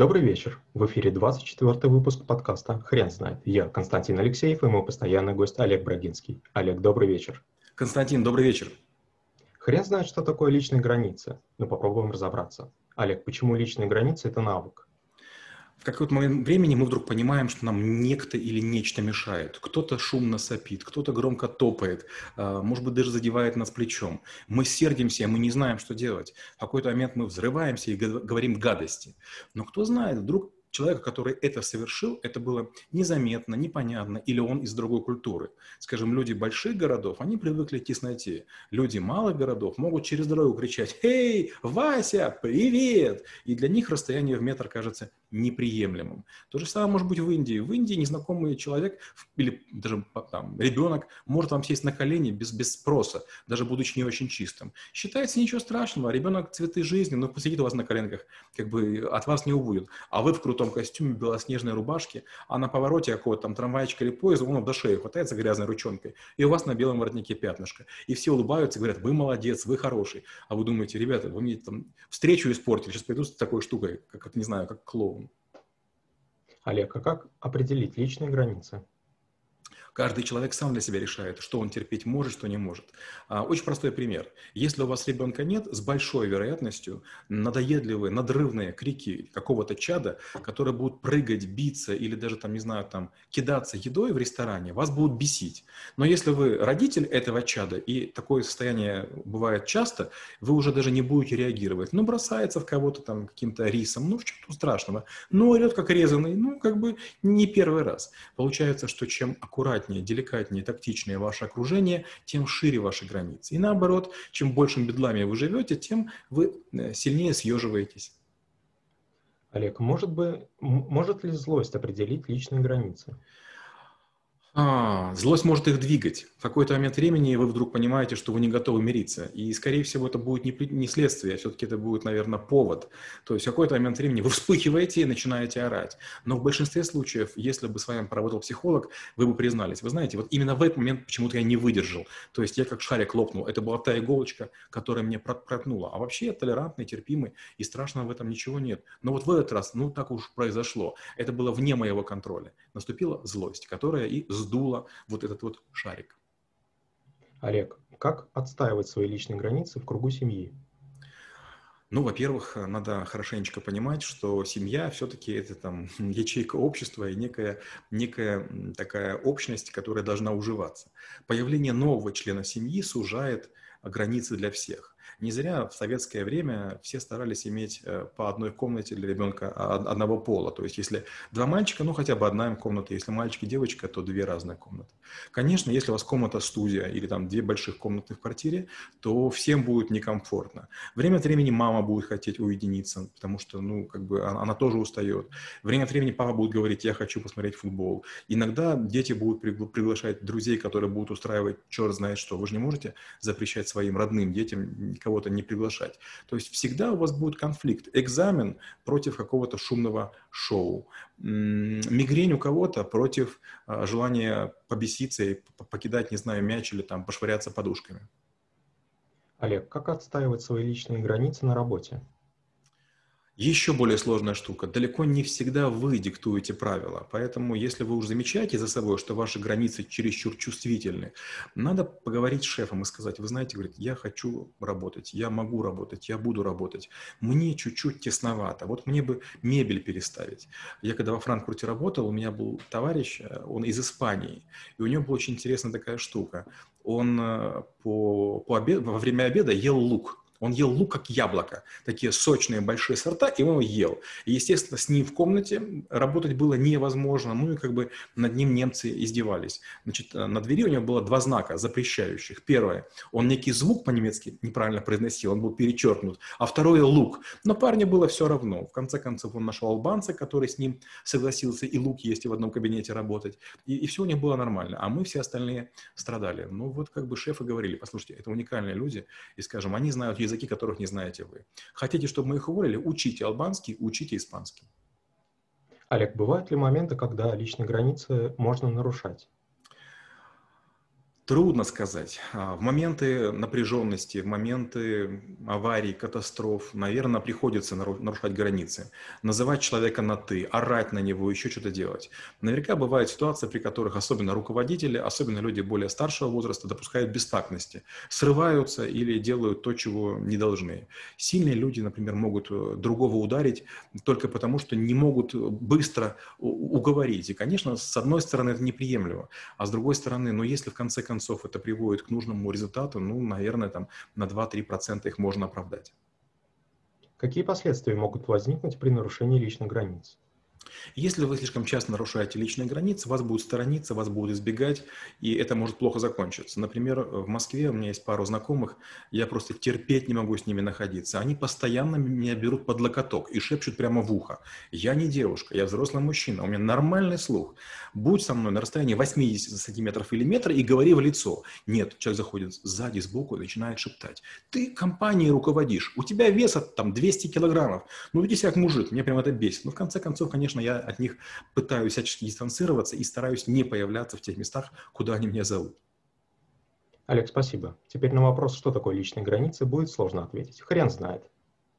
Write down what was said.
Добрый вечер. В эфире 24 выпуск подкаста «Хрен знает». Я Константин Алексеев и мой постоянный гость Олег Брагинский. Олег, добрый вечер. Константин, добрый вечер. Хрен знает, что такое личные границы, но попробуем разобраться. Олег, почему личные границы – это навык? В какой-то момент времени мы вдруг понимаем, что нам некто или нечто мешает. Кто-то шумно сопит, кто-то громко топает, а, может быть, даже задевает нас плечом. Мы сердимся, мы не знаем, что делать. В какой-то момент мы взрываемся и говорим гадости. Но кто знает, вдруг человека, который это совершил, это было незаметно, непонятно, или он из другой культуры. Скажем, люди больших городов, они привыкли к тесноте. Люди малых городов могут через дорогу кричать «Эй, Вася, привет!» И для них расстояние в метр кажется неприемлемым. То же самое может быть в Индии. В Индии незнакомый человек или даже там, ребенок может вам сесть на колени без, без спроса, даже будучи не очень чистым. Считается ничего страшного. Ребенок цветы жизни, но посидит у вас на коленках, как бы от вас не убудет. А вы в крутом костюме, белоснежной рубашке, а на повороте какого-то там трамвайчика или поезда, он до шеи хватается грязной ручонкой, и у вас на белом воротнике пятнышко. И все улыбаются говорят, вы молодец, вы хороший. А вы думаете, ребята, вы мне там встречу испортили, сейчас пойду с такой штукой, как, не знаю, как клоун. Олег, а как определить личные границы? Каждый человек сам для себя решает, что он терпеть может, что не может. А, очень простой пример. Если у вас ребенка нет, с большой вероятностью надоедливые, надрывные крики какого-то чада, которые будут прыгать, биться или даже там, не знаю, там кидаться едой в ресторане, вас будут бесить. Но если вы родитель этого чада, и такое состояние бывает часто, вы уже даже не будете реагировать. Ну, бросается в кого-то там каким-то рисом, ну, в чем тут страшного. Ну, орет как резанный, ну, как бы не первый раз. Получается, что чем аккуратнее аккуратнее, деликатнее, тактичнее ваше окружение, тем шире ваши границы. И наоборот, чем большим бедлами вы живете, тем вы э, сильнее съеживаетесь. Олег, может, бы, может ли злость определить личные границы? А, злость может их двигать. В какой-то момент времени вы вдруг понимаете, что вы не готовы мириться. И, скорее всего, это будет не, не следствие, а все-таки это будет, наверное, повод. То есть в какой-то момент времени вы вспыхиваете и начинаете орать. Но в большинстве случаев, если бы с вами поработал психолог, вы бы признались. Вы знаете, вот именно в этот момент почему-то я не выдержал. То есть я как шарик лопнул. Это была та иголочка, которая мне проткнула. А вообще я толерантный, терпимый, и страшного в этом ничего нет. Но вот в этот раз, ну так уж произошло. Это было вне моего контроля. Наступила злость, которая и сдуло вот этот вот шарик. Олег, как отстаивать свои личные границы в кругу семьи? Ну, во-первых, надо хорошенечко понимать, что семья все-таки это там ячейка общества и некая, некая такая общность, которая должна уживаться. Появление нового члена семьи сужает границы для всех. Не зря в советское время все старались иметь э, по одной комнате для ребенка одного пола. То есть, если два мальчика, ну хотя бы одна комната. Если мальчик и девочка, то две разные комнаты. Конечно, если у вас комната-студия или там две больших комнаты в квартире, то всем будет некомфортно. Время от времени мама будет хотеть уединиться, потому что, ну, как бы она, она тоже устает. Время от времени папа будет говорить, я хочу посмотреть футбол. Иногда дети будут приглашать друзей, которые будут устраивать черт знает что. Вы же не можете запрещать своим родным детям кого-то не приглашать. То есть всегда у вас будет конфликт. Экзамен против какого-то шумного шоу. Мигрень у кого-то против а, желания побеситься и покидать, не знаю, мяч или там пошвыряться подушками. Олег, как отстаивать свои личные границы на работе? Еще более сложная штука. Далеко не всегда вы диктуете правила. Поэтому, если вы уже замечаете за собой, что ваши границы чересчур чувствительны, надо поговорить с шефом и сказать, вы знаете, говорит, я хочу работать, я могу работать, я буду работать. Мне чуть-чуть тесновато. Вот мне бы мебель переставить. Я когда во Франкфурте работал, у меня был товарищ, э, он из Испании, и у него была очень интересная такая штука. Он э, по, по обед, во время обеда ел лук. Он ел лук как яблоко, такие сочные большие сорта, и он его ел. И, естественно, с ним в комнате работать было невозможно, ну и как бы над ним немцы издевались. Значит, э, на двери у него было два знака запрещающих. Первое, он некий звук по-немецки неправильно произносил, он был перечеркнут, а второе – лук. Но парню было все равно. В конце концов, он нашел албанца, который с ним согласился и лук есть, и в одном кабинете работать. И, и все у них было нормально, а мы все остальные страдали. Ну вот как бы шефы говорили, послушайте, это уникальные люди, и, скажем, они знают язык языки которых не знаете вы. Хотите, чтобы мы их уволили? Учите албанский, учите испанский. Олег, бывают ли моменты, когда личные границы можно нарушать? Трудно сказать. А, в моменты напряженности, в моменты аварий, катастроф, наверное, приходится нарушать границы. Называть человека на «ты», орать на него, еще что-то делать. Наверняка бывают ситуации, при которых особенно руководители, особенно люди более старшего возраста допускают бестактности, срываются или делают то, чего не должны. Сильные люди, например, могут э, другого ударить только потому, что не могут быстро уговорить. И, конечно, с одной стороны, это неприемлемо, а с другой стороны, ну, если в конце концов концов это приводит к нужному результату, ну, наверное, там на 2-3% их можно оправдать. Какие последствия могут возникнуть при нарушении личных границ? Если вы слишком часто нарушаете личные границы, вас будут сторониться, вас будут избегать, и это может плохо закончиться. Например, в Москве у меня есть пару знакомых, я просто терпеть не могу с ними находиться. Они постоянно меня берут под локоток и шепчут прямо в ухо. Я не девушка, я взрослый мужчина, у меня нормальный слух. Будь со мной на расстоянии 80 сантиметров или метра и говори в лицо. Нет, человек заходит сзади, сбоку и начинает шептать. Ты компанией руководишь, у тебя веса там 200 килограммов. Ну веди себя как мужик, мне прям это бесит. Но в конце концов, конечно, конечно, я от них пытаюсь всячески дистанцироваться и стараюсь не появляться в тех местах, куда они меня зовут. Олег, спасибо. Теперь на вопрос, что такое личные границы, будет сложно ответить. Хрен знает.